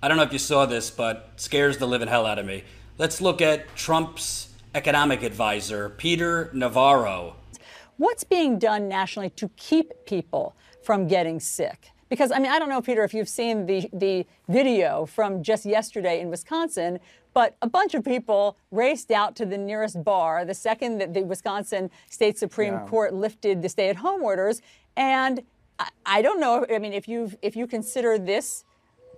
I don't know if you saw this, but scares the living hell out of me. Let's look at Trump's economic advisor, Peter Navarro. What's being done nationally to keep people from getting sick? Because, I mean, I don't know, Peter, if you've seen the, the video from just yesterday in Wisconsin, but a bunch of people raced out to the nearest bar the second that the Wisconsin State Supreme yeah. Court lifted the stay at home orders. And I, I don't know, I mean, if, you if you consider this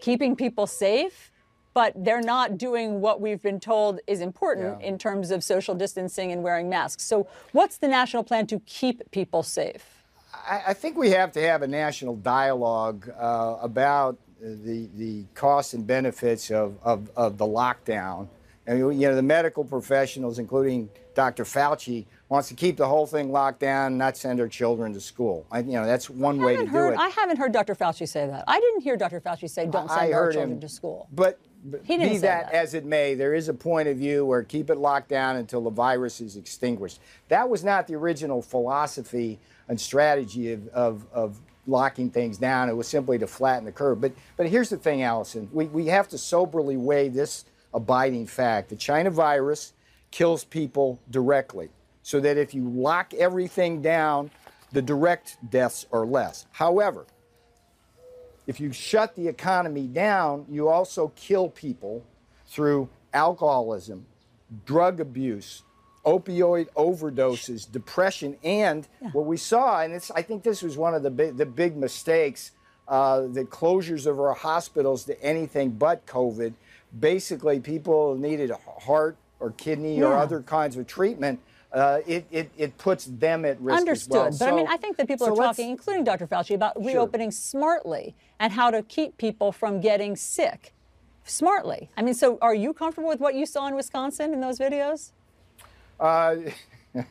keeping people safe, but they're not doing what we've been told is important yeah. in terms of social distancing and wearing masks. So, what's the national plan to keep people safe? I, think we have to have a national dialogue uh, about the, the costs and benefits of, of, of the lockdown. And, you know, the medical professionals, including Dr. Fauci, wants to keep the whole thing locked down, not send our children to school. I, you know, that's one way to heard, do it. I haven't heard Dr. Fauci say that. I didn't hear Dr. Fauci say, "Don't send our children him, to school." But, but be that, that, as it may, there is a point of view where keep it locked down until the virus is extinguished. That was not the original philosophy and strategy of, of, of locking things down. It was simply to flatten the curve. But, but here's the thing, Allison. We, we have to soberly weigh this abiding fact. The China virus kills people directly, so that if you lock everything down, the direct deaths are less. However, if you shut the economy down, you also kill people through alcoholism, drug abuse, opioid overdoses, depression, and yeah. what we saw, and I think this was one of the big, the big mistakes, uh, the closures of our hospitals to anything but COVID. Basically, people needed a heart or kidney yeah. or other kinds of treatment. Uh, it, it, it puts them at risk Understood. Well. But so, I mean, I think that people so are talking, including Dr. Fauci, about reopening smartly and how to keep people from getting sick smartly. I mean, so are you comfortable with what you saw in Wisconsin in those videos? Uh,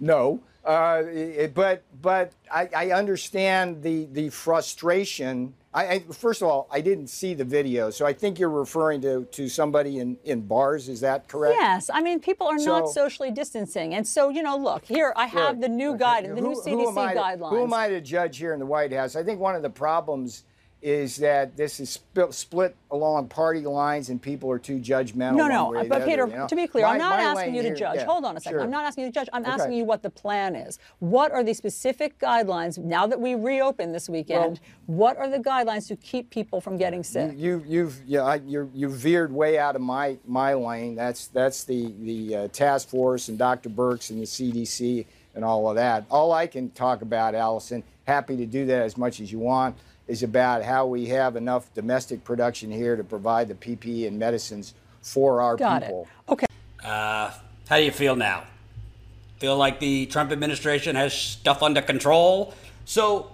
no, uh, it, but but I, I, understand the the frustration. I, I, first of all, I didn't see the video, so I think you're referring to to somebody in in bars. Is that correct? Yes, I mean people are so, not socially distancing, and so you know, look here. I have right. the new okay. guide, the who, new CDC who guidelines. who am I to judge here in the White House? I think one of the problems is that this is split along party lines and people are too judgmental. No, no, but other, Peter, you know? to be clear, my, I'm not asking you to here, judge. Yeah, Hold on a second. sure. I'm not asking you to judge. I'm okay. asking you what the plan is. What are the specific guidelines now that we reopen this weekend? Well, what are the guidelines to keep people from getting sick? You, you, have yeah, you you veered way out of my my lane. That's that's the the uh, task force and Dr. Birx and the CDC and all of that. All I can talk about, Allison. Happy to do that as much as you want is about how we have enough domestic production here to provide the PPE and medicines for our Got people. It. Okay. Uh, how do you feel now? Feel like the Trump administration has stuff under control? So,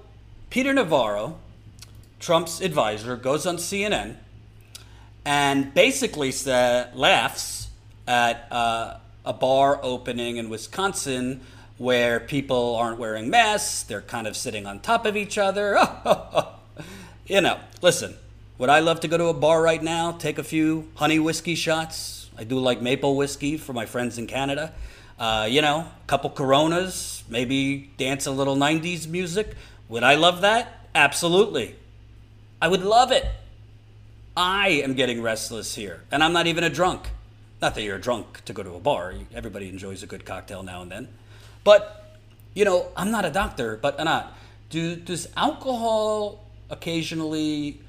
Peter Navarro, Trump's advisor, goes on CNN and basically sa- laughs at uh, a bar opening in Wisconsin where people aren't wearing masks, they're kind of sitting on top of each other. you know, listen, would I love to go to a bar right now, take a few honey whiskey shots? I do like maple whiskey for my friends in Canada. Uh, you know, a couple coronas, maybe dance a little 90s music. Would I love that? Absolutely. I would love it. I am getting restless here, and I'm not even a drunk. Not that you're a drunk to go to a bar. Everybody enjoys a good cocktail now and then. But, you know, I'm not a doctor, but not. Do, does alcohol occasionally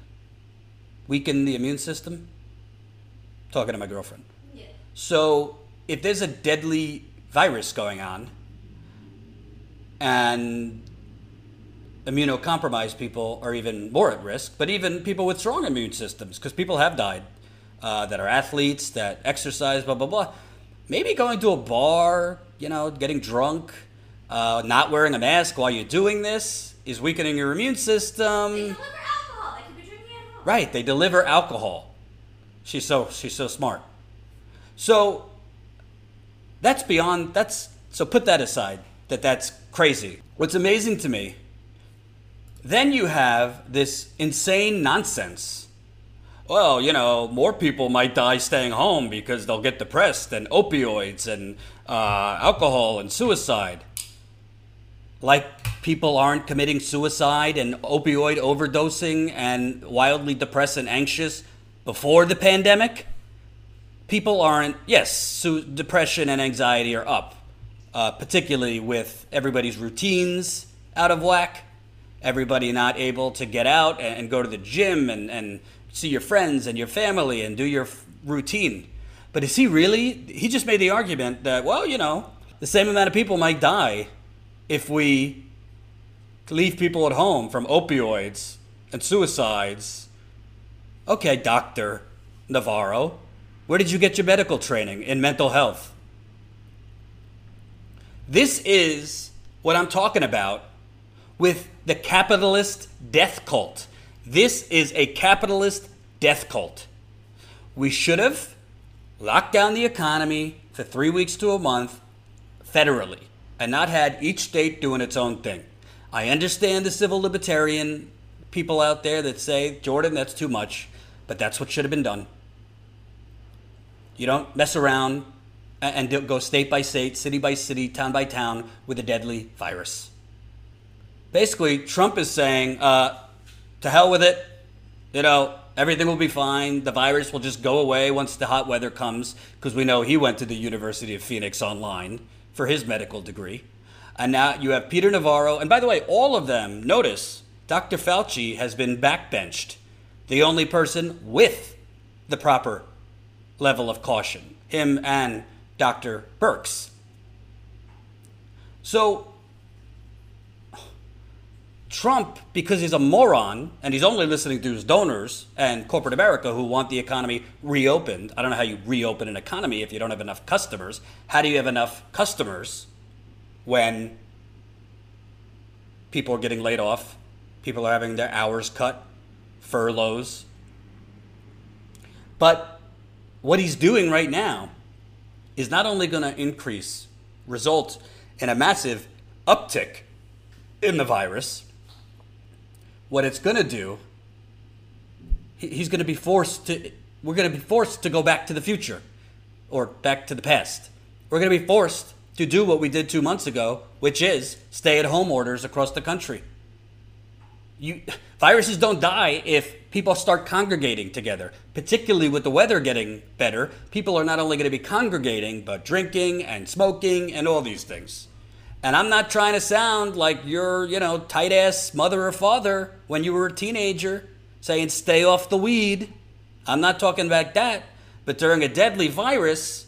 weaken the immune system? Talking to my girlfriend. Yeah. So if there's a deadly virus going on and immunocompromised people are even more at risk, but even people with strong immune systems, because people have died uh, that are athletes, that exercise, blah, blah, blah. Maybe going to a bar, you know, getting drunk, uh, not wearing a mask while you're doing this is weakening your immune system. Right, they deliver alcohol. She's so she's so smart. So that's beyond that's so put that aside that that's crazy. What's amazing to me then you have this insane nonsense. Well, you know, more people might die staying home because they'll get depressed and opioids and uh, alcohol and suicide. Like people aren't committing suicide and opioid overdosing and wildly depressed and anxious before the pandemic. People aren't, yes, su- depression and anxiety are up, uh, particularly with everybody's routines out of whack, everybody not able to get out and, and go to the gym and, and see your friends and your family and do your f- routine. But is he really? He just made the argument that, well, you know, the same amount of people might die if we leave people at home from opioids and suicides. Okay, Dr. Navarro, where did you get your medical training in mental health? This is what I'm talking about with the capitalist death cult. This is a capitalist death cult. We should have locked down the economy for three weeks to a month federally and not had each state doing its own thing. I understand the civil libertarian people out there that say, Jordan, that's too much, but that's what should have been done. You don't mess around and go state by state, city by city, town by town with a deadly virus. Basically, Trump is saying, uh, to hell with it. You know, everything will be fine. The virus will just go away once the hot weather comes, because we know he went to the University of Phoenix online for his medical degree. And now you have Peter Navarro. And by the way, all of them, notice Dr. Fauci has been backbenched, the only person with the proper level of caution, him and Dr. Birx. So, Trump, because he's a moron and he's only listening to his donors and corporate America who want the economy reopened. I don't know how you reopen an economy if you don't have enough customers. How do you have enough customers when people are getting laid off, people are having their hours cut, furloughs. But what he's doing right now is not only going to increase, result in a massive uptick in the virus, what it's going to do, he's going to be forced to, we're going to be forced to go back to the future or back to the past. We're going to be forced to do what we did two months ago, which is stay at home orders across the country. You, viruses don't die if people start congregating together, particularly with the weather getting better. People are not only going to be congregating, but drinking and smoking and all these things. And I'm not trying to sound like you're, you know, tight ass mother or father when you were a teenager saying stay off the weed. I'm not talking about that. But during a deadly virus,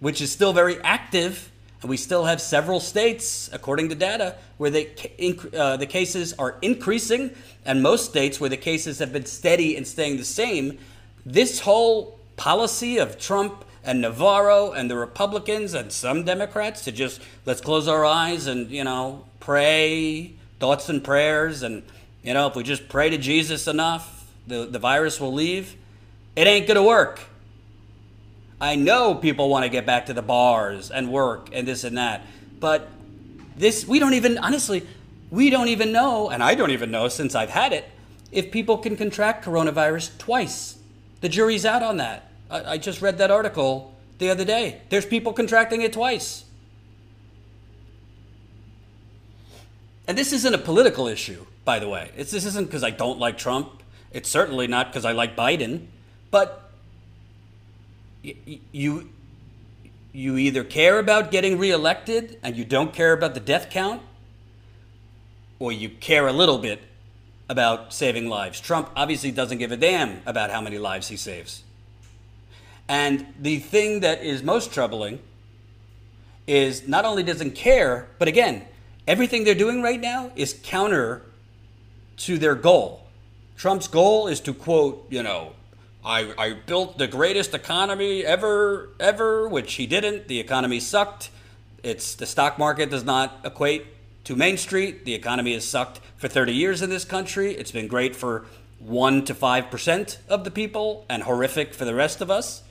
which is still very active, and we still have several states, according to data, where the, uh, the cases are increasing, and most states where the cases have been steady and staying the same. This whole policy of Trump and Navarro and the Republicans and some Democrats to just let's close our eyes and, you know, pray, thoughts and prayers, and, you know, if we just pray to Jesus enough, the, the virus will leave. It ain't going to work. I know people want to get back to the bars and work and this and that, but this, we don't even, honestly, we don't even know, and I don't even know since I've had it, if people can contract coronavirus twice. The jury's out on that. I, I just read that article the other day. There's people contracting it twice. And this isn't a political issue, by the way. It's, this isn't because I don't like Trump. It's certainly not because I like Biden. But you you either care about getting reelected and you don't care about the death count, or you care a little bit about saving lives. Trump obviously doesn't give a damn about how many lives he saves. And the thing that is most troubling is not only doesn't care, but again, everything they're doing right now is counter to their goal. Trump's goal is to quote, you know, I, I built the greatest economy ever, ever, which he didn't. The economy sucked. It's the stock market does not equate to Main Street. The economy has sucked for 30 years in this country. It's been great for 1 to 5% of the people and horrific for the rest of us.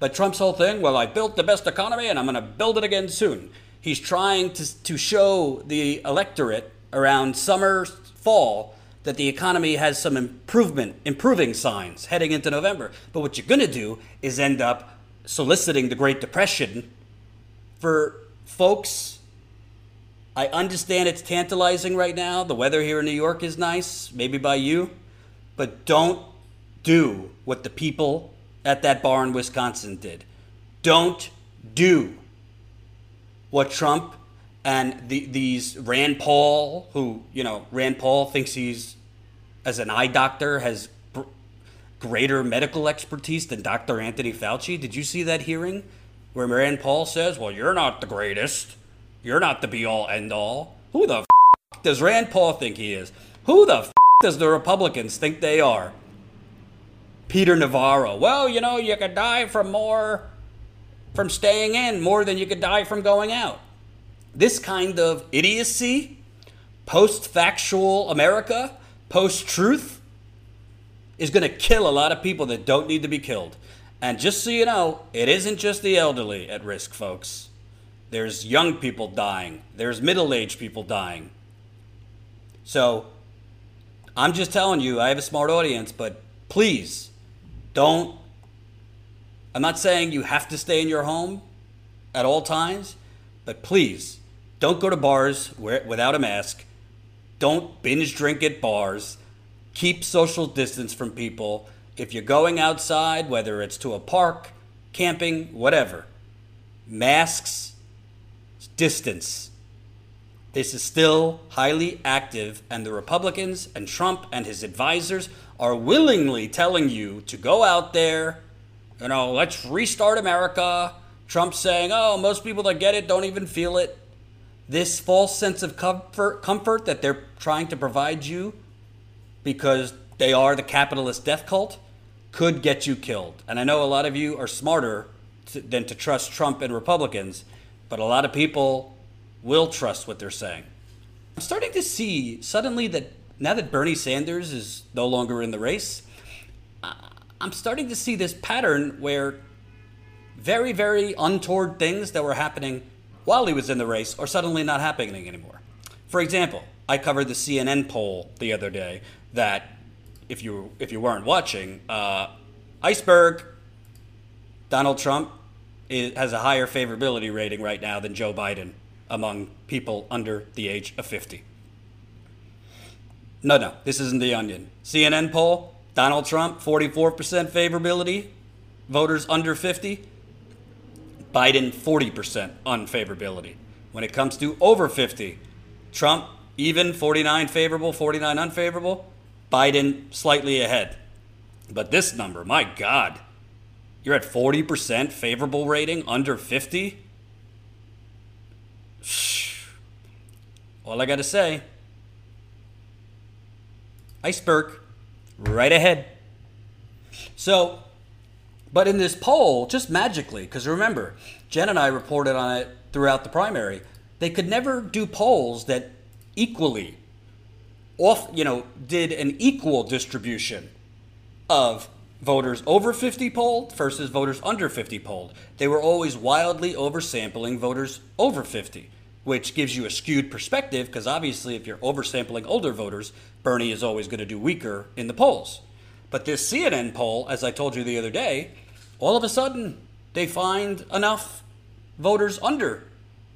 But Trump's whole thing, well, I built the best economy and I'm going to build it again soon. He's trying to, to show the electorate around summer, fall, that the economy has some improvement, improving signs heading into November. But what you're going to do is end up soliciting the Great Depression for folks I understand it's tantalizing right now. The weather here in New York is nice, maybe by you, but don't do what the people at that bar in Wisconsin did. Don't do what Trump and the, these Rand Paul, who, you know, Rand Paul thinks he's, as an eye doctor, has br- greater medical expertise than Dr. Anthony Fauci. Did you see that hearing where Rand Paul says, well, you're not the greatest? You're not the be all end all. Who the f- does Rand Paul think he is? Who the f- does the Republicans think they are? Peter Navarro. Well, you know, you could die from more from staying in more than you could die from going out. This kind of idiocy, post factual America, post truth, is going to kill a lot of people that don't need to be killed. And just so you know, it isn't just the elderly at risk, folks. There's young people dying, there's middle aged people dying. So I'm just telling you, I have a smart audience, but please don't. I'm not saying you have to stay in your home at all times, but please don't go to bars without a mask. Don't binge drink at bars. Keep social distance from people. If you're going outside, whether it's to a park, camping, whatever, masks, distance. This is still highly active, and the Republicans and Trump and his advisors are willingly telling you to go out there, you know, let's restart America. Trump saying, oh, most people that get it don't even feel it. This false sense of comfort, comfort that they're trying to provide you because they are the capitalist death cult could get you killed. And I know a lot of you are smarter to, than to trust Trump and Republicans, but a lot of people will trust what they're saying. I'm starting to see suddenly that now that Bernie Sanders is no longer in the race, I'm starting to see this pattern where very, very untoward things that were happening while he was in the race are suddenly not happening anymore. For example, I covered the CNN poll the other day that, if you if you weren't watching, uh, iceberg Donald Trump is, has a higher favorability rating right now than Joe Biden among people under the age of 50. No, no, this isn't the onion. CNN poll Donald Trump, 44% favorability, voters under 50. Biden, 40% unfavorability. When it comes to over 50, Trump, even 49 favorable, 49 unfavorable. Biden, slightly ahead. But this number, my God, you're at 40% favorable rating under 50? All I got to say iceberg right ahead. So, but in this poll, just magically, because remember, Jen and I reported on it throughout the primary, they could never do polls that equally off, you know, did an equal distribution of voters over 50 polled versus voters under 50 polled. They were always wildly oversampling voters over 50, which gives you a skewed perspective because obviously if you're oversampling older voters, Bernie is always going to do weaker in the polls. But this CNN poll, as I told you the other day, all of a sudden they find enough voters under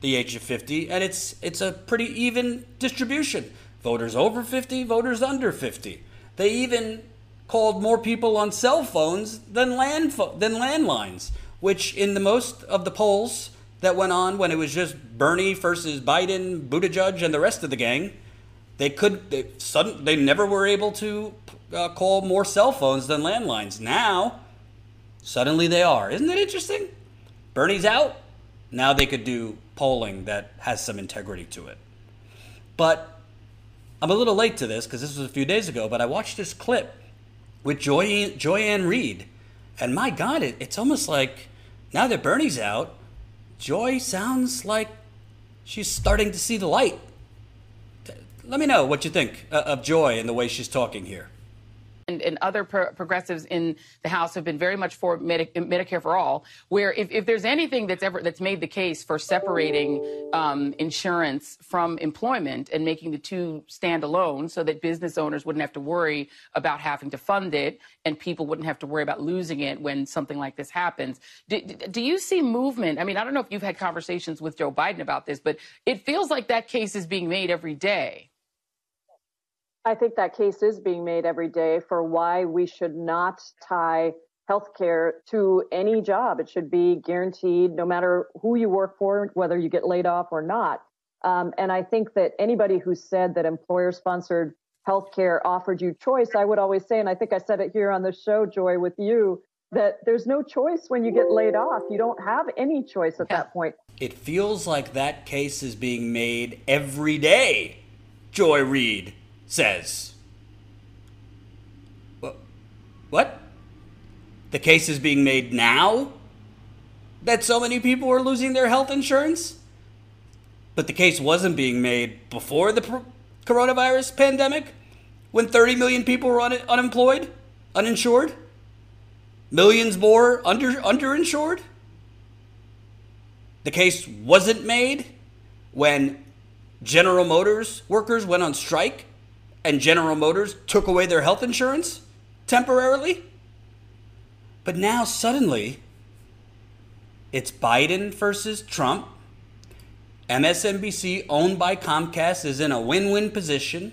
the age of 50 and it's it's a pretty even distribution. Voters over 50, voters under 50. They even called more people on cell phones than land fo- than landlines, which in the most of the polls that went on when it was just Bernie versus Biden, Buttigieg, and the rest of the gang, they could they sudden they never were able to uh, call more cell phones than landlines. Now, suddenly they are. Isn't that interesting? Bernie's out. Now they could do polling that has some integrity to it. But I'm a little late to this because this was a few days ago. But I watched this clip with Joy Joy-Ann Reid, and my God, it, it's almost like now that Bernie's out, Joy sounds like she's starting to see the light. Let me know what you think uh, of Joy and the way she's talking here. And, and other pro- progressives in the House have been very much for Medi- Medicare for all. Where if, if there's anything that's ever that's made the case for separating um, insurance from employment and making the two stand alone, so that business owners wouldn't have to worry about having to fund it and people wouldn't have to worry about losing it when something like this happens. Do, do you see movement? I mean, I don't know if you've had conversations with Joe Biden about this, but it feels like that case is being made every day. I think that case is being made every day for why we should not tie healthcare to any job. It should be guaranteed no matter who you work for, whether you get laid off or not. Um, and I think that anybody who said that employer sponsored healthcare offered you choice, I would always say, and I think I said it here on the show, Joy, with you, that there's no choice when you get laid off. You don't have any choice at yeah. that point. It feels like that case is being made every day, Joy Reid says. What? The case is being made now? That so many people are losing their health insurance? But the case wasn't being made before the coronavirus pandemic? When 30 million people were un- unemployed? Uninsured? Millions more under underinsured? The case wasn't made when General Motors workers went on strike and General Motors took away their health insurance temporarily. But now suddenly, it's Biden versus Trump. MSNBC, owned by Comcast, is in a win win position.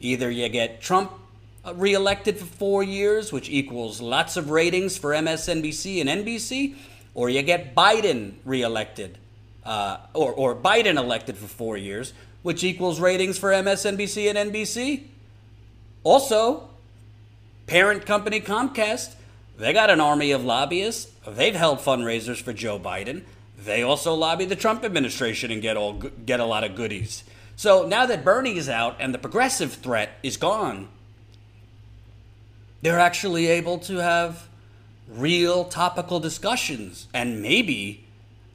Either you get Trump reelected for four years, which equals lots of ratings for MSNBC and NBC, or you get Biden reelected, uh, or, or Biden elected for four years, which equals ratings for MSNBC and NBC. Also, parent company Comcast, they got an army of lobbyists. They've held fundraisers for Joe Biden. They also lobby the Trump administration and get all get a lot of goodies. So now that Bernie is out and the progressive threat is gone, they're actually able to have real topical discussions and maybe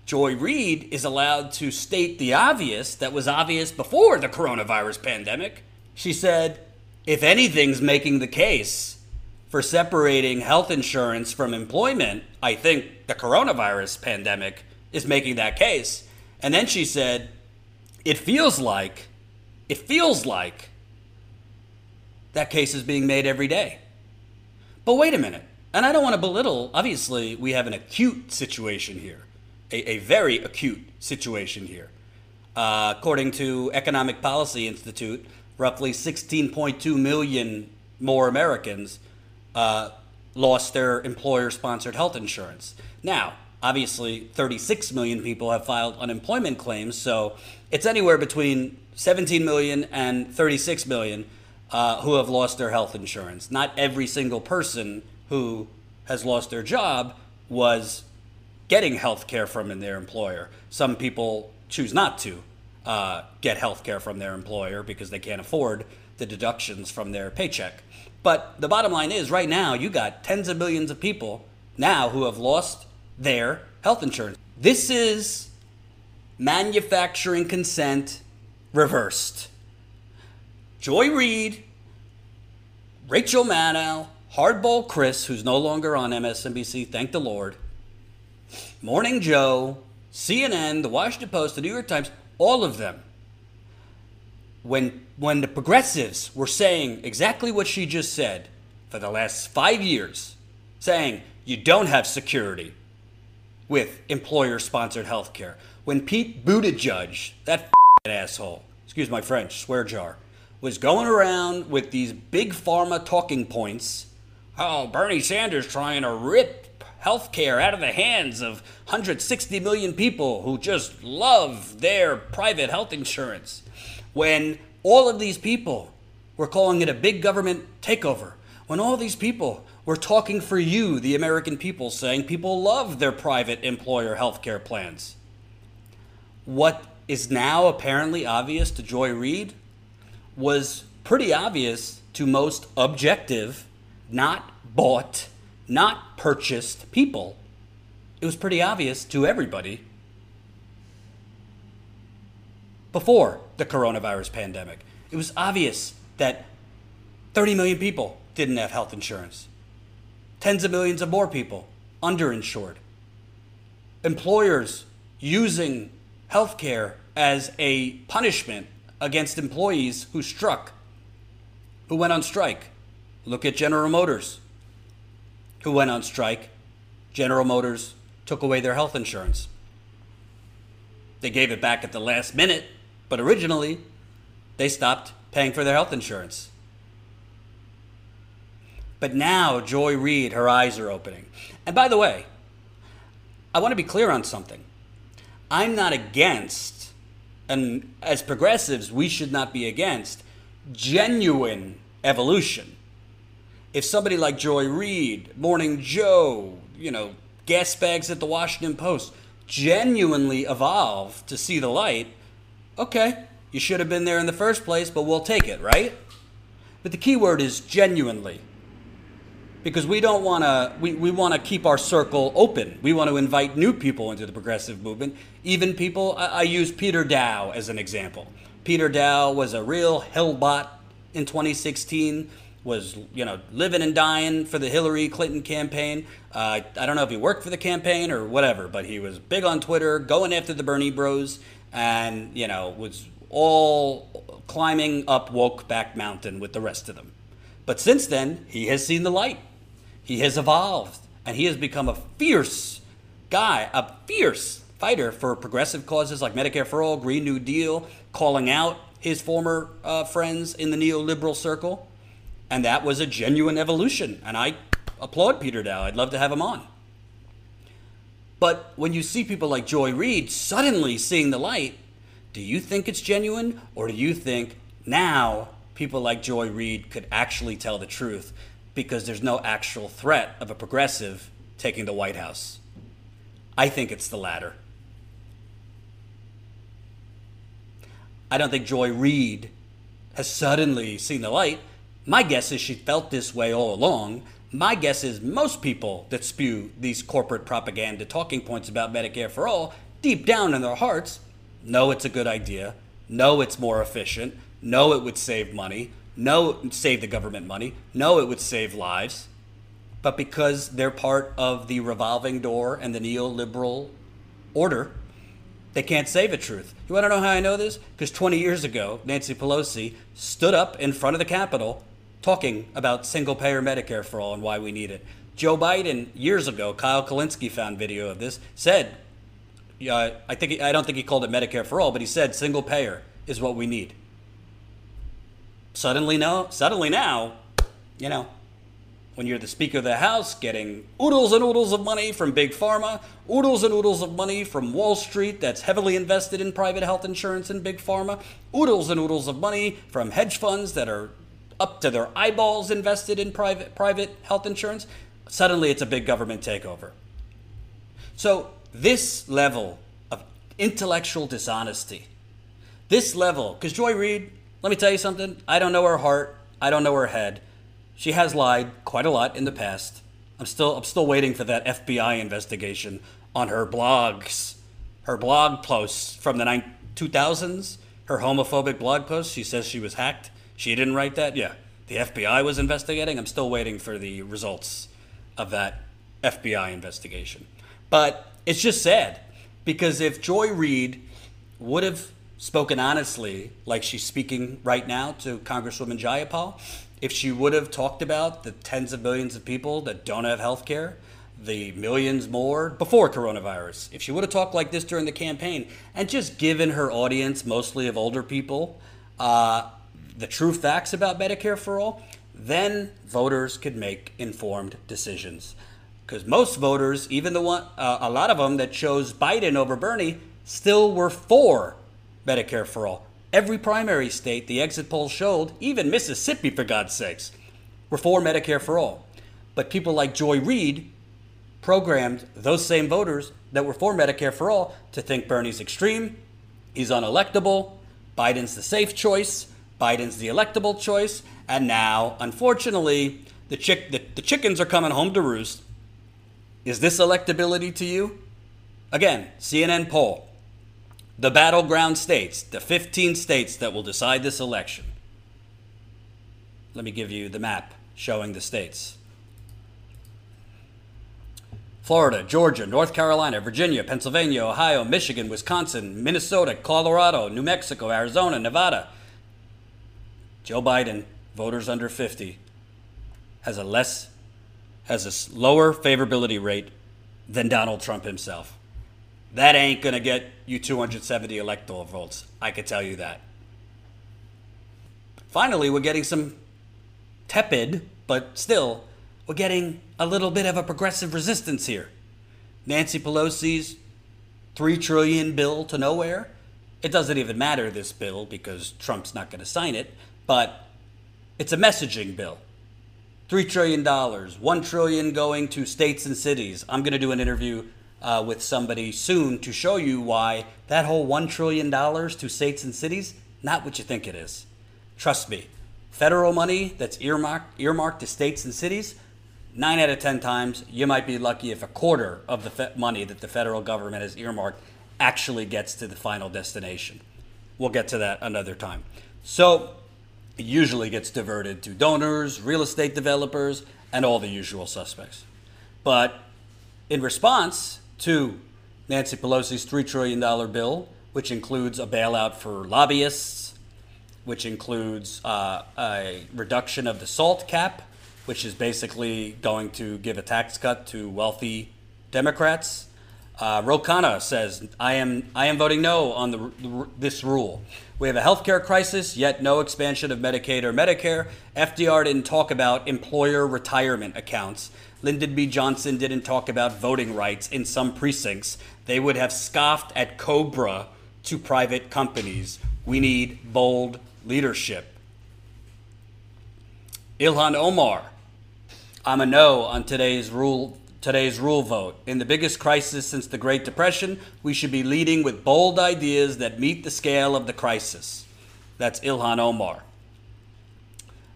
Joy Reid is allowed to state the obvious that was obvious before the coronavirus pandemic. She said, if anything's making the case for separating health insurance from employment, I think the coronavirus pandemic is making that case. And then she said, it feels like, it feels like that case is being made every day. But wait a minute. And I don't want to belittle, obviously, we have an acute situation here a, a very acute situation here. Uh, according to Economic Policy Institute, roughly 16.2 million more Americans uh, lost their employer sponsored health insurance. Now, obviously, 36 million people have filed unemployment claims, so it's anywhere between 17 million and 36 million uh, who have lost their health insurance. Not every single person who has lost their job was getting health care from their employer. Some people choose not to uh, get health care from their employer because they can't afford the deductions from their paycheck. But the bottom line is, right now, you got tens of millions of people now who have lost their health insurance. This is manufacturing consent reversed. Joy Reid, Rachel Maddow, Hardball Chris, who's no longer on MSNBC, thank the Lord, Morning Joe, CNN, the Washington Post, the New York Times, all of them. When when the progressives were saying exactly what she just said for the last 5 years, saying you don't have security with employer sponsored health care. When Pete Buttigieg, that asshole, excuse my French, swear jar, was going around with these big pharma talking points. Oh, Bernie Sanders trying to rip healthcare out of the hands of 160 million people who just love their private health insurance. When all of these people were calling it a big government takeover, when all these people were talking for you, the American people, saying people love their private employer healthcare plans. What is now apparently obvious to Joy Reid was pretty obvious to most objective, not bought not purchased people. It was pretty obvious to everybody before the coronavirus pandemic. It was obvious that 30 million people didn't have health insurance. Tens of millions of more people underinsured. Employers using health care as a punishment against employees who struck, who went on strike. Look at General Motors, who went on strike. General Motors took away their health insurance. They gave it back at the last minute, but originally they stopped paying for their health insurance. But now, Joy Reid, her eyes are opening. And by the way, I want to be clear on something. I'm not against, and as progressives, we should not be against genuine evolution. If somebody like Joy Reid, Morning Joe, you know, gas bags at the Washington Post genuinely evolve to see the light, okay, you should have been there in the first place, but we'll take it, right? But the key word is genuinely. Because we don't want to, we, we want to keep our circle open. We want to invite new people into the progressive movement. Even people, I, I use Peter Daou as an example. Peter Daou was a real hellbot in 2016 was you know living and dying for the Hillary Clinton campaign. Uh, I don't know if he worked for the campaign or whatever, but he was big on Twitter, going after the Bernie Bros, and you know was all climbing up woke back mountain with the rest of them. But since then, he has seen the light. He has evolved, and he has become a fierce guy, a fierce fighter for progressive causes like Medicare for All, Green New Deal, calling out his former uh, friends in the neoliberal circle and that was a genuine evolution. And I applaud Peter Daou. I'd love to have him on. But when you see people like Joy Reid suddenly seeing the light, do you think it's genuine? Or do you think now people like Joy Reid could actually tell the truth because there's no actual threat of a progressive taking the White House? I think it's the latter. I don't think Joy Reid has suddenly seen the light. My guess is she felt this way all along. My guess is most people that spew these corporate propaganda talking points about Medicare for all, deep down in their hearts, know it's a good idea, know it's more efficient, know it would save money, know it would save the government money, know it would save lives. But because they're part of the revolving door and the neoliberal order, they can't say the truth. You want to know how I know this? Because 20 years ago, Nancy Pelosi stood up in front of the Capitol talking about single payer Medicare for all and why we need it. Joe Biden years ago, Kyle Kulinski found video of this, said, I think I don't think he called it Medicare for all, but he said single payer is what we need. Suddenly no, suddenly now, you know, when you're the Speaker of the House getting oodles and oodles of money from Big Pharma, oodles and oodles of money from Wall Street that's heavily invested in private health insurance and Big Pharma, oodles and oodles of money from hedge funds that are up to their eyeballs invested in private private health insurance, suddenly it's a big government takeover. So this level of intellectual dishonesty, this level, because Joy Reid, let me tell you something. I don't know her heart. I don't know her head. She has lied quite a lot in the past. I'm still I'm still waiting for that FBI investigation on her blogs, her blog posts from the 2000s, her homophobic blog posts. She says she was hacked. She didn't write that? Yeah. The FBI was investigating. I'm still waiting for the results of that FBI investigation. But it's just sad because if Joy Reid would have spoken honestly, like she's speaking right now to Congresswoman Jayapal, if she would have talked about the tens of millions of people that don't have health care, the millions more before coronavirus, if she would have talked like this during the campaign and just given her audience, mostly of older people, uh, the true facts about Medicare for all, then voters could make informed decisions. Because most voters, even the one, uh, a lot of them that chose Biden over Bernie, still were for Medicare for all. Every primary state, the exit polls showed, even Mississippi, for God's sakes, were for Medicare for all. But people like Joy Reid programmed those same voters that were for Medicare for all to think Bernie's extreme, he's unelectable, Biden's the safe choice, Biden's the electable choice, and now, unfortunately, the, chick, the, the chickens are coming home to roost. Is this electability to you? Again, CNN poll. The battleground states, the 15 states that will decide this election. Let me give you the map showing the states. Florida, Georgia, North Carolina, Virginia, Pennsylvania, Ohio, Michigan, Wisconsin, Minnesota, Colorado, New Mexico, Arizona, Nevada. Joe Biden, voters under 50, has a less has a lower favorability rate than Donald Trump himself. That ain't going to get you 270 electoral votes. I could tell you that. Finally, we're getting some tepid, but still, we're getting a little bit of a progressive resistance here. Nancy Pelosi's 3 trillion bill to nowhere. It doesn't even matter this bill because Trump's not going to sign it, but it's a messaging bill. $3 trillion, 1 trillion going to states and cities. I'm going to do an interview uh, with somebody soon to show you why that whole $1 trillion to states and cities, not what you think it is. Trust me, federal money that's earmarked, earmarked to states and cities, nine out of 10 times, you might be lucky if a quarter of the fe- money that the federal government has earmarked actually gets to the final destination. We'll get to that another time. So, it usually gets diverted to donors, real estate developers, and all the usual suspects. But in response to Nancy Pelosi's $3 trillion bill, which includes a bailout for lobbyists, which includes uh, a reduction of the SALT cap, which is basically going to give a tax cut to wealthy Democrats. Uh, Ro Khanna says, I am, I am voting no on the, the, this rule. We have a healthcare crisis, yet no expansion of Medicaid or Medicare. FDR didn't talk about employer retirement accounts. Lyndon B. Johnson didn't talk about voting rights in some precincts. They would have scoffed at COBRA to private companies. We need bold leadership. Ilhan Omar, I'm a no on today's rule today's rule vote. In the biggest crisis since the Great Depression, we should be leading with bold ideas that meet the scale of the crisis. That's Ilhan Omar.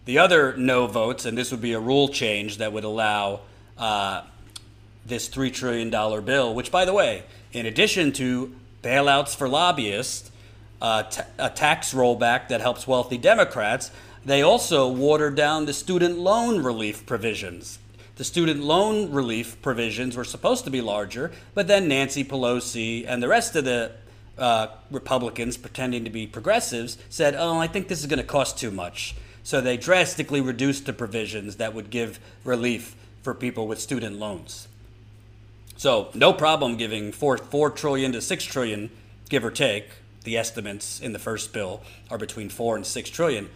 The other no votes, and this would be a rule change that would allow uh, this $3 trillion bill, which, by the way, in addition to bailouts for lobbyists, uh, t- a tax rollback that helps wealthy Democrats, they also watered down the student loan relief provisions the student loan relief provisions were supposed to be larger, but then Nancy Pelosi and the rest of the uh, Republicans, pretending to be progressives, said, Oh, I think this is going to cost too much. So they drastically reduced the provisions that would give relief for people with student loans. So no problem giving four, 4 trillion to 6 trillion, give or take. The estimates in the first bill are between 4 and 6 trillion.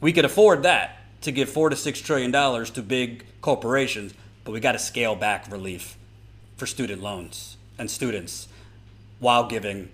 We could afford that to give four to six trillion dollars to big corporations, but we got to scale back relief for student loans and students while giving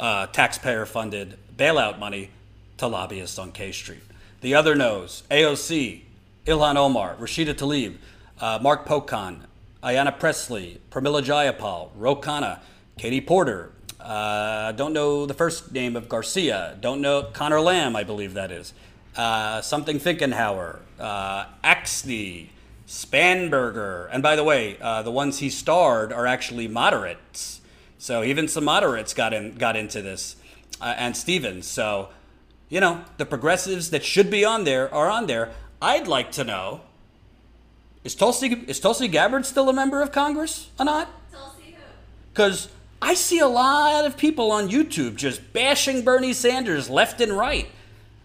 uh, taxpayer funded bailout money to lobbyists on K Street. The other no's AOC, Ilhan Omar, Rashida Tlaib, uh, Mark Pocan, Ayanna Pressley, Pramila Jayapal, Ro Khanna, Katie Porter. Uh, don't know the first name of Garcia. Don't know Conor Lamb, I believe that is uh, something Finkenauer, uh, Axne, Spanberger. And by the way, uh, the ones he starred are actually moderates. So even some moderates got in, got into this, uh, and Stevens. So, you know, the progressives that should be on there are on there. I'd like to know: Is Tulsi is Tulsi Gabbard still a member of Congress or not? Tulsi who? Because I see a lot of people on YouTube just bashing Bernie Sanders left and right.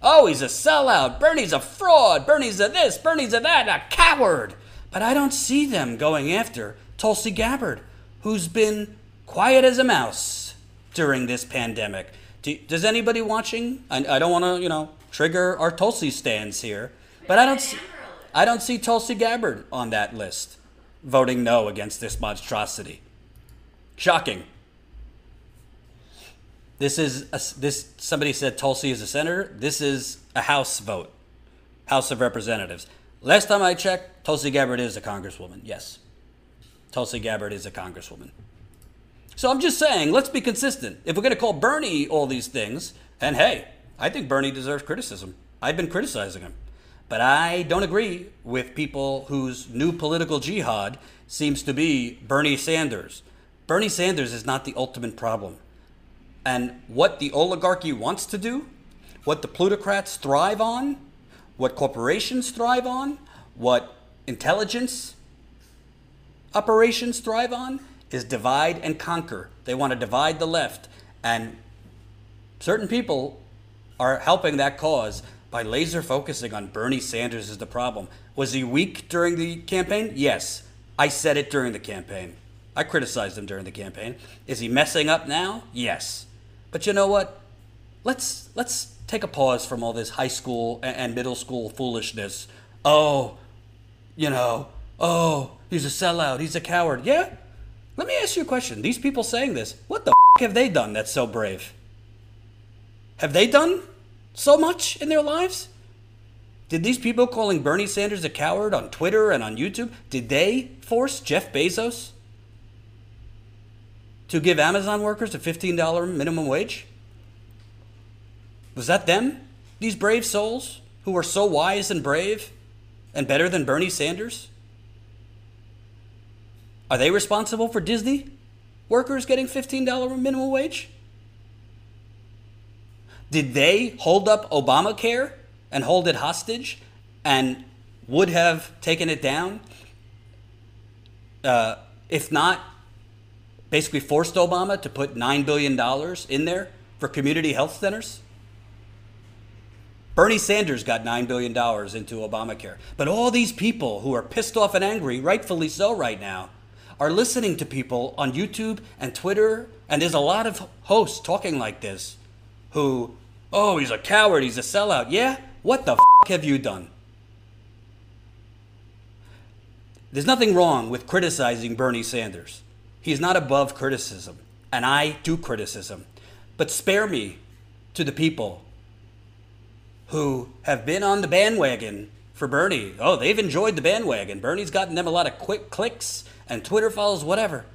Oh, he's a sellout. Bernie's a fraud. Bernie's a this. Bernie's a that. A coward. But I don't see them going after Tulsi Gabbard, who's been quiet as a mouse during this pandemic. Do, does anybody watching? I, I don't want to, you know, trigger our Tulsi stands here, but I don't see, I don't see Tulsi Gabbard on that list voting no against this monstrosity. Shocking. This is a, this. Somebody said Tulsi is a senator. This is a House vote, House of Representatives. Last time I checked, Tulsi Gabbard is a congresswoman. Yes, Tulsi Gabbard is a congresswoman. So I'm just saying, let's be consistent. If we're going to call Bernie all these things, and hey, I think Bernie deserves criticism. I've been criticizing him. But I don't agree with people whose new political jihad seems to be Bernie Sanders. Bernie Sanders is not the ultimate problem. And what the oligarchy wants to do, what the plutocrats thrive on, what corporations thrive on, what intelligence operations thrive on, is divide and conquer. They want to divide the left. And certain people are helping that cause by laser focusing on Bernie Sanders as the problem. Was he weak during the campaign? Yes. I said it during the campaign. I criticized him during the campaign. Is he messing up now? Yes. But you know what? Let's let's take a pause from all this high school and middle school foolishness. Oh, you know, oh, he's a sellout, he's a coward. Yeah? Let me ask you a question. These people saying this, what the f- have they done that's so brave? Have they done so much in their lives? Did these people calling Bernie Sanders a coward on Twitter and on YouTube, did they force Jeff Bezos to give Amazon workers a $15 minimum wage? Was that them? These brave souls who are so wise and brave and better than Bernie Sanders? Are they responsible for Disney workers getting $15 minimum wage? Did they hold up Obamacare and hold it hostage and would have taken it down? Uh, if not, basically forced Obama to put $9 billion in there for community health centers? Bernie Sanders got $9 billion into Obamacare. But all these people who are pissed off and angry, rightfully so right now, are listening to people on YouTube and Twitter. And there's a lot of hosts talking like this who, oh, he's a coward, he's a sellout. Yeah? What the f have you done? There's nothing wrong with criticizing Bernie Sanders. He's not above criticism. And I do criticism. But spare me to the people who have been on the bandwagon for Bernie. Oh, they've enjoyed the bandwagon. Bernie's gotten them a lot of quick clicks and Twitter follows, whatever.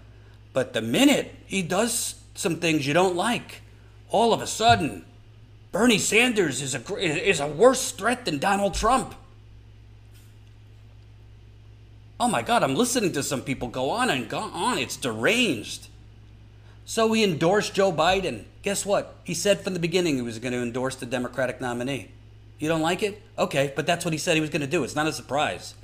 But the minute he does some things you don't like, all of a sudden, Bernie Sanders is a, is a worse threat than Donald Trump. Oh my God, I'm listening to some people go on and go on. It's deranged. So he endorsed Joe Biden. Guess what? He said from the beginning he was going to endorse the Democratic nominee. You don't like it? Okay, but that's what he said he was going to do. It's not a surprise.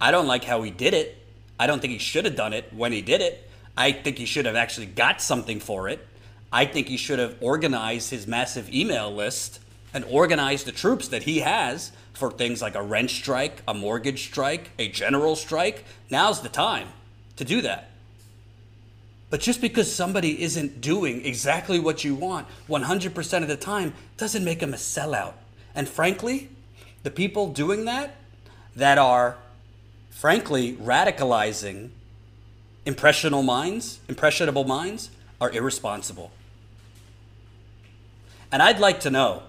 I don't like how he did it. I don't think he should have done it when he did it. I think he should have actually got something for it. I think he should have organized his massive email list and organize the troops that he has for things like a rent strike, a mortgage strike, a general strike. Now's the time to do that. But just because somebody isn't doing exactly what you want 100% of the time doesn't make them a sellout. And frankly, the people doing that, that are frankly radicalizing impressionable minds, impressionable minds, are irresponsible. And I'd like to know,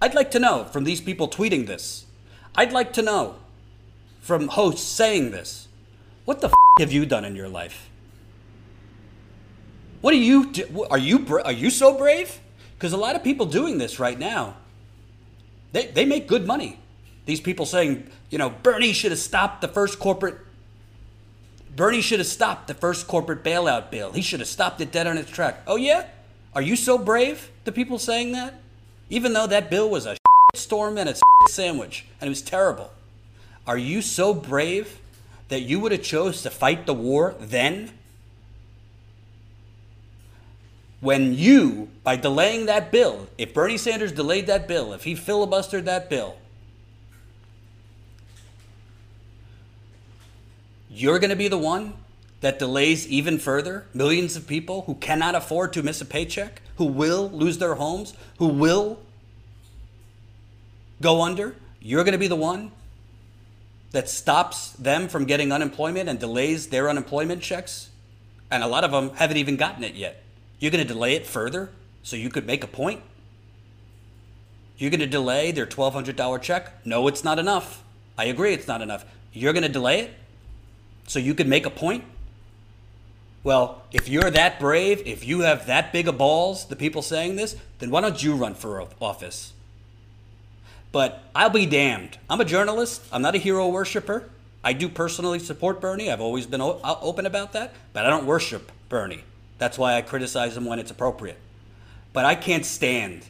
I'd like to know from these people tweeting this, I'd like to know from hosts saying this, what the f- have you done in your life? What are you do? Are you are you so brave? Because a lot of people doing this right now they, they make good money. These people saying, you know, Bernie should have stopped the first corporate Bernie should have stopped the first corporate bailout bill. He should have stopped it dead on its track. Oh yeah? Are you so brave? The people saying that? Even though that bill was a storm and a sandwich and it was terrible. Are you so brave that you would have chose to fight the war then when you, by delaying that bill, if Bernie Sanders delayed that bill, if he filibustered that bill, you're going to be the one that delays even further millions of people who cannot afford to miss a paycheck, who will lose their homes, who will go under. You're going to be the one that stops them from getting unemployment and delays their unemployment checks. And a lot of them haven't even gotten it yet. You're going to delay it further so you could make a point? You're going to delay their $1,200 check? No, it's not enough. I agree it's not enough. You're going to delay it so you could make a point? Well, if you're that brave, if you have that big of balls, the people saying this, then why don't you run for office? But I'll be damned. I'm a journalist. I'm not a hero worshiper. I do personally support Bernie. I've always been uh, open about that, but I don't worship Bernie. That's why I criticize him when it's appropriate. But I can't stand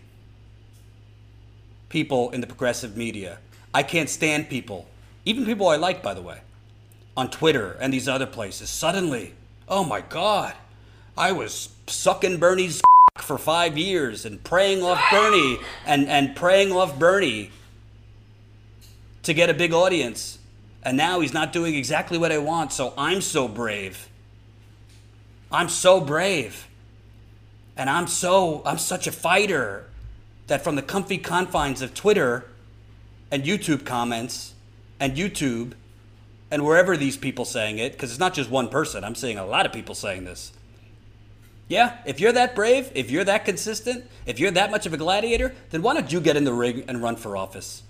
people in the progressive media I can't stand people, even people I like, by the way, on Twitter and these other places. Suddenly, oh my God, I was sucking Bernie's for five years and praying off Bernie and, and praying off Bernie to get a big audience. And now he's not doing exactly what I want, so I'm so brave. I'm so brave. And I'm so, I'm such a fighter that from the comfy confines of Twitter and YouTube comments and YouTube and wherever these people saying it, because it's not just one person, I'm seeing a lot of people saying this. Yeah, if you're that brave, if you're that consistent, if you're that much of a gladiator, then why don't you get in the ring and run for office?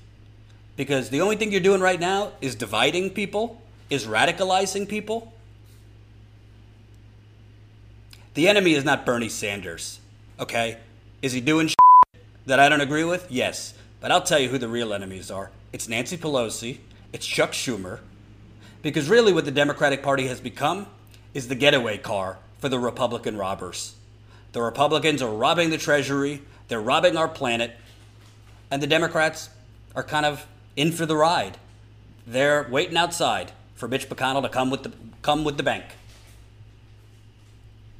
Because the only thing you're doing right now is dividing people, is radicalizing people. The enemy is not Bernie Sanders, okay? Is he doing that I don't agree with? Yes. But I'll tell you who the real enemies are. It's Nancy Pelosi, it's Chuck Schumer, because really what the Democratic Party has become is the getaway car for the Republican robbers. The Republicans are robbing the Treasury, they're robbing our planet, and the Democrats are kind of in for the ride. They're waiting outside for Mitch McConnell to come with the come with the bank.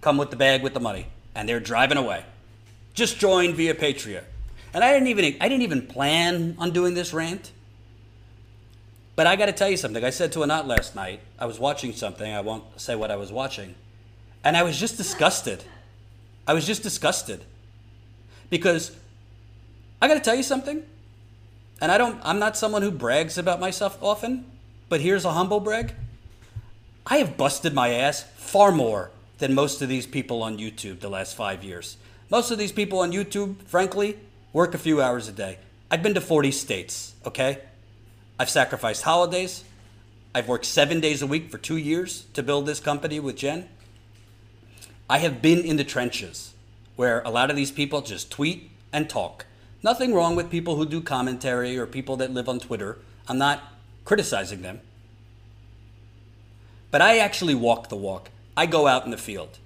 Come with the bag with the money. And they're driving away. Just joined via Patreon. And I didn't even I didn't even plan on doing this rant. But I got to tell you something. I said to Anat last night, I was watching something. I won't say what I was watching. And I was just disgusted. I was just disgusted. Because I got to tell you something. And I don't I'm not someone who brags about myself often, but here's a humble brag. I have busted my ass far more than most of these people on YouTube the last 5 years. Most of these people on YouTube, frankly, work a few hours a day. I've been to 40 states, okay? I've sacrificed holidays. I've worked seven days a week for two years to build this company with Jen. I have been in the trenches where a lot of these people just tweet and talk. Nothing wrong with people who do commentary or people that live on Twitter. I'm not criticizing them. But I actually walk the walk. I go out in the field.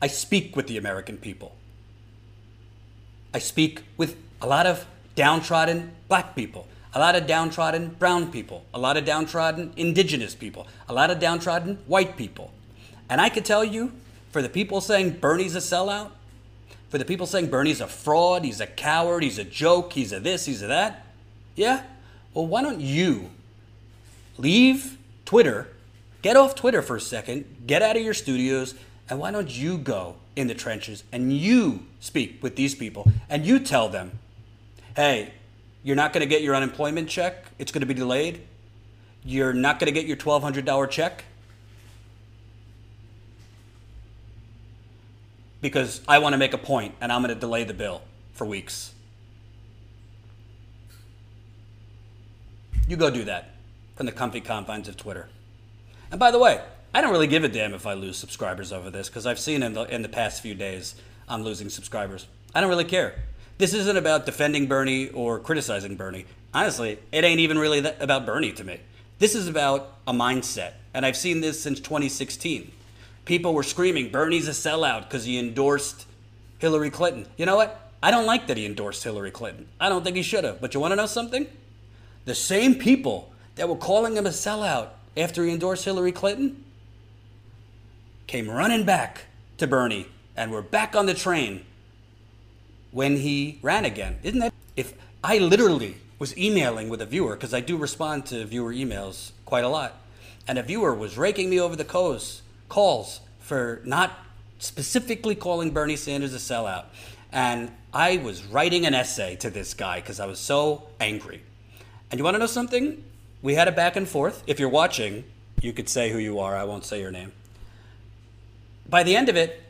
I speak with the American people. I speak with a lot of downtrodden black people, a lot of downtrodden brown people, a lot of downtrodden indigenous people, a lot of downtrodden white people. And I could tell you, for the people saying Bernie's a sellout, for the people saying Bernie's a fraud, he's a coward, he's a joke, he's a this, he's a that, yeah? Well, why don't you leave Twitter, get off Twitter for a second, get out of your studios, and why don't you go in the trenches and you speak with these people and you tell them, hey, you're not going to get your unemployment check, it's going to be delayed. You're not going to get your $1,200 check because I want to make a point and I'm going to delay the bill for weeks. You go do that from the comfy confines of Twitter. And by the way, I don't really give a damn if I lose subscribers over this because I've seen in the, in the past few days I'm losing subscribers. I don't really care. This isn't about defending Bernie or criticizing Bernie. Honestly, it ain't even really about Bernie to me. This is about a mindset. And I've seen this since 2016. People were screaming, Bernie's a sellout because he endorsed Hillary Clinton. You know what? I don't like that he endorsed Hillary Clinton. I don't think he should have. But you want to know something? The same people that were calling him a sellout after he endorsed Hillary Clinton came running back to Bernie and were back on the train when he ran again. Isn't that? If I literally was emailing with a viewer, because I do respond to viewer emails quite a lot, and a viewer was raking me over the coals, calls for not specifically calling Bernie Sanders a sellout. And I was writing an essay to this guy because I was so angry. And you want to know something? We had a back and forth. If you're watching, you could say who you are. I won't say your name by the end of it,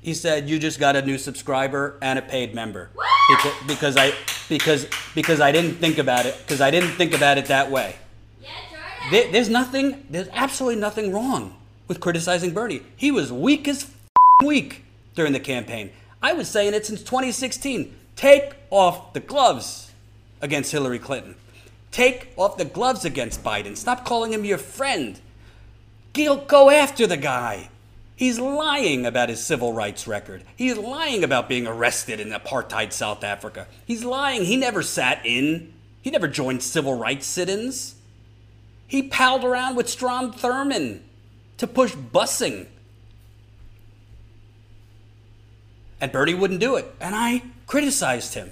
he said, "You just got a new subscriber and a paid member." Because, because I because because I didn't think about it because I didn't think about it that way. Yeah, There, there's nothing. There's absolutely nothing wrong with criticizing Bernie. He was weak as weak during the campaign. I was saying it since 2016. Take off the gloves against Hillary Clinton. Take off the gloves against Biden. Stop calling him your friend. Go after the guy. He's lying about his civil rights record. He's lying about being arrested in apartheid South Africa. He's lying. He never sat in He never joined civil rights sit ins. He palled around with Strom Thurmond to push busing. And Bernie wouldn't do it. And I criticized him.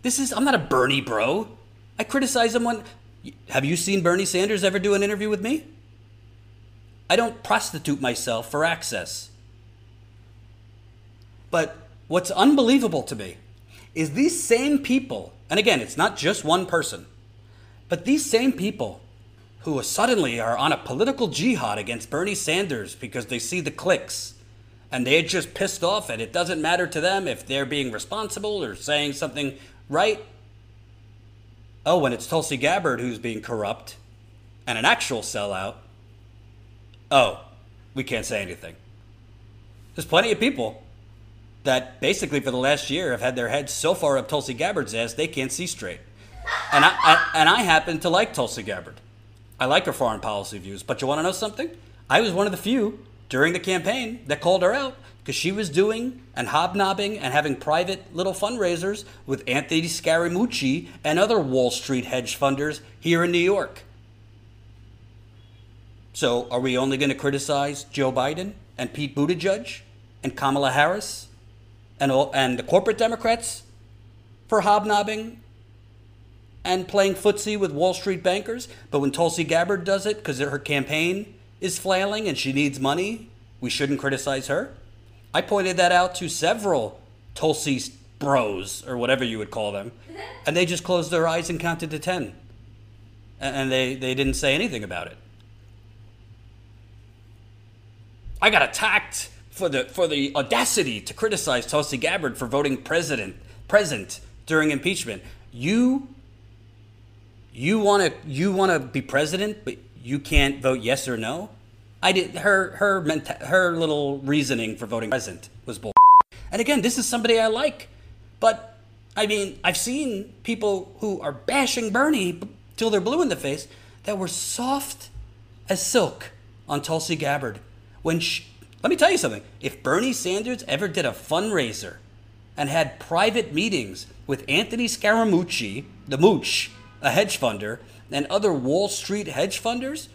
This is, I'm not a Bernie bro. I criticize him when. Have you seen Bernie Sanders ever do an interview with me? I don't prostitute myself for access. But what's unbelievable to me is these same people, and again, it's not just one person, but these same people who suddenly are on a political jihad against Bernie Sanders because they see the clicks and they're just pissed off and it doesn't matter to them if they're being responsible or saying something right. Oh, when it's Tulsi Gabbard who's being corrupt and an actual sellout, oh, we can't say anything. There's plenty of people that basically for the last year have had their heads so far up Tulsi Gabbard's ass they can't see straight. And I, I and I happen to like Tulsi Gabbard. I like her foreign policy views, but you want to know something? I was one of the few during the campaign that called her out because she was doing and hobnobbing and having private little fundraisers with Anthony Scaramucci and other Wall Street hedge funders here in New York. So, are we only going to criticize Joe Biden and Pete Buttigieg and Kamala Harris and, all, and the corporate Democrats for hobnobbing and playing footsie with Wall Street bankers. But when Tulsi Gabbard does it because her campaign is flailing and she needs money, we shouldn't criticize her. I pointed that out to several Tulsi bros or whatever you would call them, and they just closed their eyes and counted to 10. And they, they didn't say anything about it. I got attacked for the for the audacity to criticize Tulsi Gabbard for voting president present during impeachment. You you want to you want to be president, but you can't vote yes or no. I did her her menta- her little reasoning for voting president was bull. And again, this is somebody I like, but I mean, I've seen people who are bashing Bernie till they're blue in the face that were soft as silk on Tulsi Gabbard when she, let me tell you something. If Bernie Sanders ever did a fundraiser and had private meetings with Anthony Scaramucci, the mooch, a hedge funder, and other Wall Street hedge funders,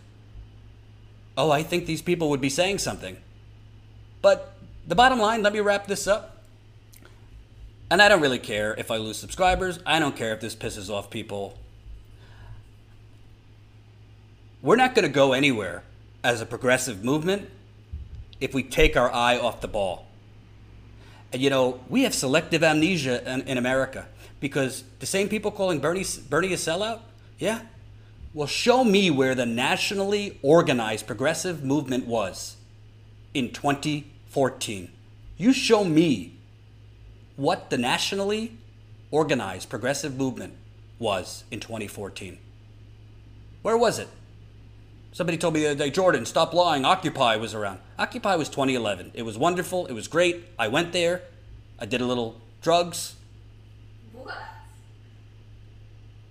oh, I think these people would be saying something. But the bottom line, let me wrap this up. And I don't really care if I lose subscribers. I don't care if this pisses off people. We're not going to go anywhere as a progressive movement if we take our eye off the ball. And you know, we have selective amnesia in, in America because the same people calling Bernie, Bernie a sellout, yeah, well, show me where the nationally organized progressive movement was in 2014. You show me what the nationally organized progressive movement was in 2014. Where was it? Somebody told me the other day, Jordan, stop lying. Occupy was around. Occupy was 2011. It was wonderful. It was great. I went there. I did a little drugs.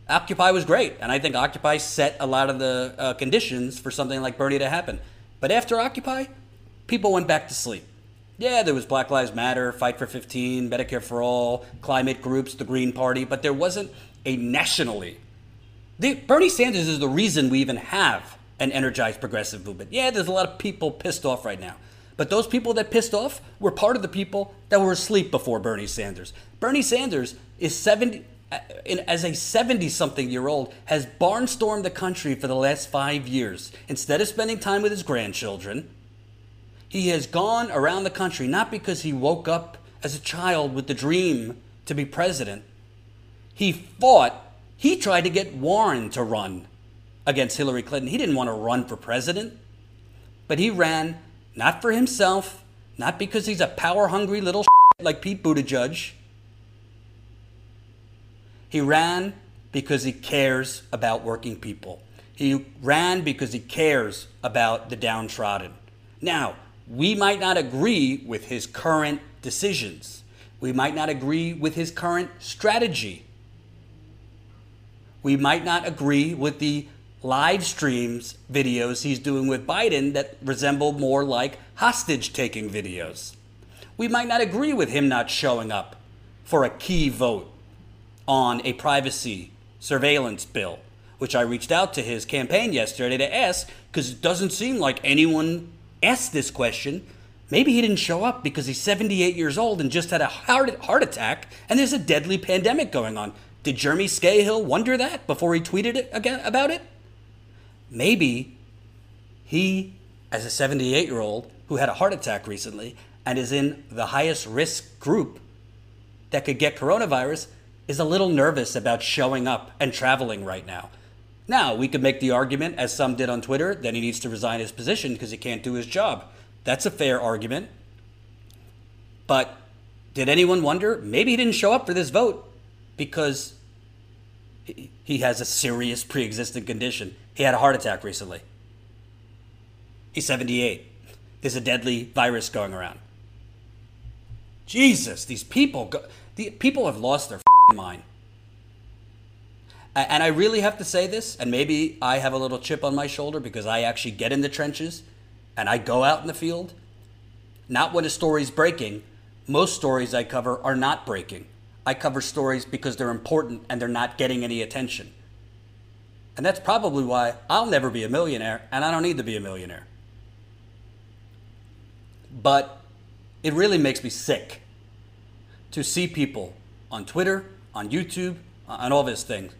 Occupy was great, and I think Occupy set a lot of the uh, conditions for something like Bernie to happen. But after Occupy, people went back to sleep. Yeah, there was Black Lives Matter, Fight for 15, Medicare for All, climate groups, the Green Party, but there wasn't a nationally. The, Bernie Sanders is the reason we even have an energized progressive movement. Yeah, there's a lot of people pissed off right now. But those people that pissed off were part of the people that were asleep before Bernie Sanders. Bernie Sanders is 70, uh, as a 70 something year old, has barnstormed the country for the last five years. Instead of spending time with his grandchildren, he has gone around the country not because he woke up as a child with the dream to be president. He fought, he tried to get Warren to run against Hillary Clinton. He didn't want to run for president, but he ran not for himself, not because he's a power hungry little like Pete Buttigieg he ran because he cares about working people. He ran because he cares about the downtrodden. Now, we might not agree with his current decisions. We might not agree with his current strategy. We might not agree with the live streams videos he's doing with Biden that resemble more like hostage taking videos. We might not agree with him not showing up for a key vote on a privacy surveillance bill, which I reached out to his campaign yesterday to ask because it doesn't seem like anyone asked this question. Maybe he didn't show up because he's 78 years old and just had a heart, heart attack and there's a deadly pandemic going on. Did Jeremy Scahill wonder that before he tweeted it again about it? Maybe he, as a 78 year old who had a heart attack recently and is in the highest risk group that could get coronavirus, is a little nervous about showing up and traveling right now. Now, we could make the argument, as some did on Twitter, that he needs to resign his position because he can't do his job. That's a fair argument. But did anyone wonder? Maybe he didn't show up for this vote because he has a serious pre existing condition. He had a heart attack recently. He's 78. There's a deadly virus going around. Jesus, these people, go, the people have lost their mind. And I really have to say this, and maybe I have a little chip on my shoulder because I actually get in the trenches and I go out in the field. Not when a story's breaking. Most stories I cover are not breaking. I cover stories because they're important and they're not getting any attention. And that's probably why I'll never be a millionaire and I don't need to be a millionaire. But it really makes me sick to see people on Twitter, on YouTube, on all these things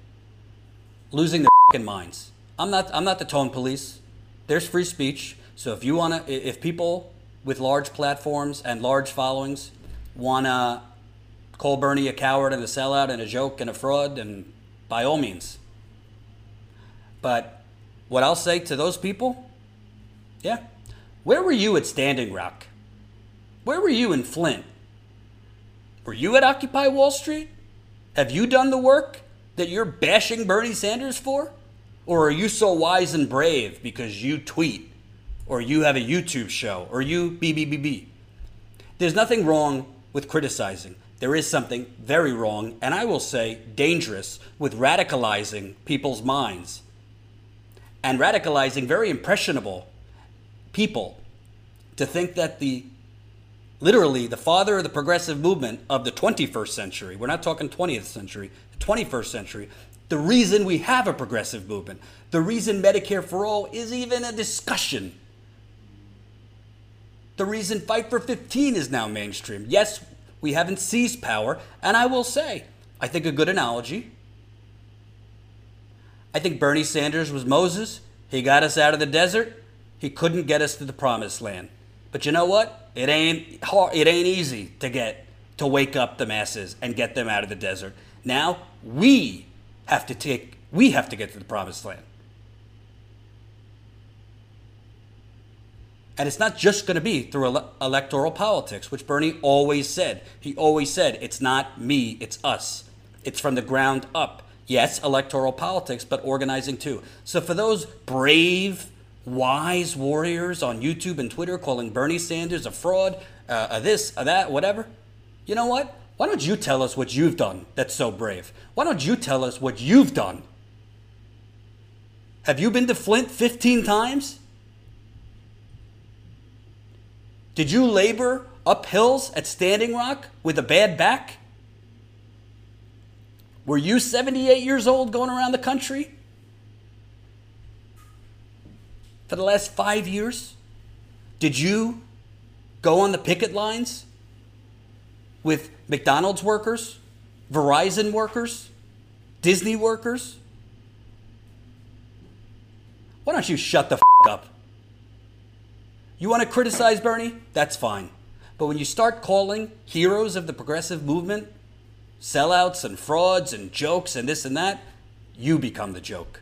losing their fucking minds. I'm not I'm not the tone police. There's free speech. So if you want to if people with large platforms and large followings want to call Bernie a coward and a sellout and a joke and a fraud and by all means. But what I'll say to those people, yeah, where were you at Standing Rock? Where were you in Flint? Were you at Occupy Wall Street? Have you done the work? that you're bashing Bernie Sanders for? Or are you so wise and brave because you tweet or you have a YouTube show or you BBBB? There's nothing wrong with criticizing. There is something very wrong, and I will say dangerous, with radicalizing people's minds and radicalizing very impressionable people to think that the literally the father of the progressive movement of the 21st century, we're not talking 20th century, 21st century, the reason we have a progressive movement, the reason Medicare for All is even a discussion, the reason Fight for 15 is now mainstream. Yes, we haven't seized power, and I will say, I think a good analogy. I think Bernie Sanders was Moses. He got us out of the desert. He couldn't get us to the promised land. But you know what? It ain't hard, it ain't easy to get to wake up the masses and get them out of the desert. Now we have to take, we have to get to the promised land. And it's not just going to be through ele- electoral politics, which Bernie always said. He always said, it's not me, it's us. It's from the ground up. Yes, electoral politics, but organizing too. So for those brave, wise warriors on YouTube and Twitter calling Bernie Sanders a fraud, uh, a this, a that, whatever, you know what? Why don't you tell us what you've done that's so brave? Why don't you tell us what you've done? Have you been to Flint 15 times? Did you labor up hills at Standing Rock with a bad back? Were you 78 years old going around the country for the last five years? Did you go on the picket lines with McDonald's workers, Verizon workers, Disney workers? Why don't you shut the f up? You want to criticize Bernie? That's fine. But when you start calling heroes of the progressive movement sellouts and frauds and jokes and this and that, you become the joke.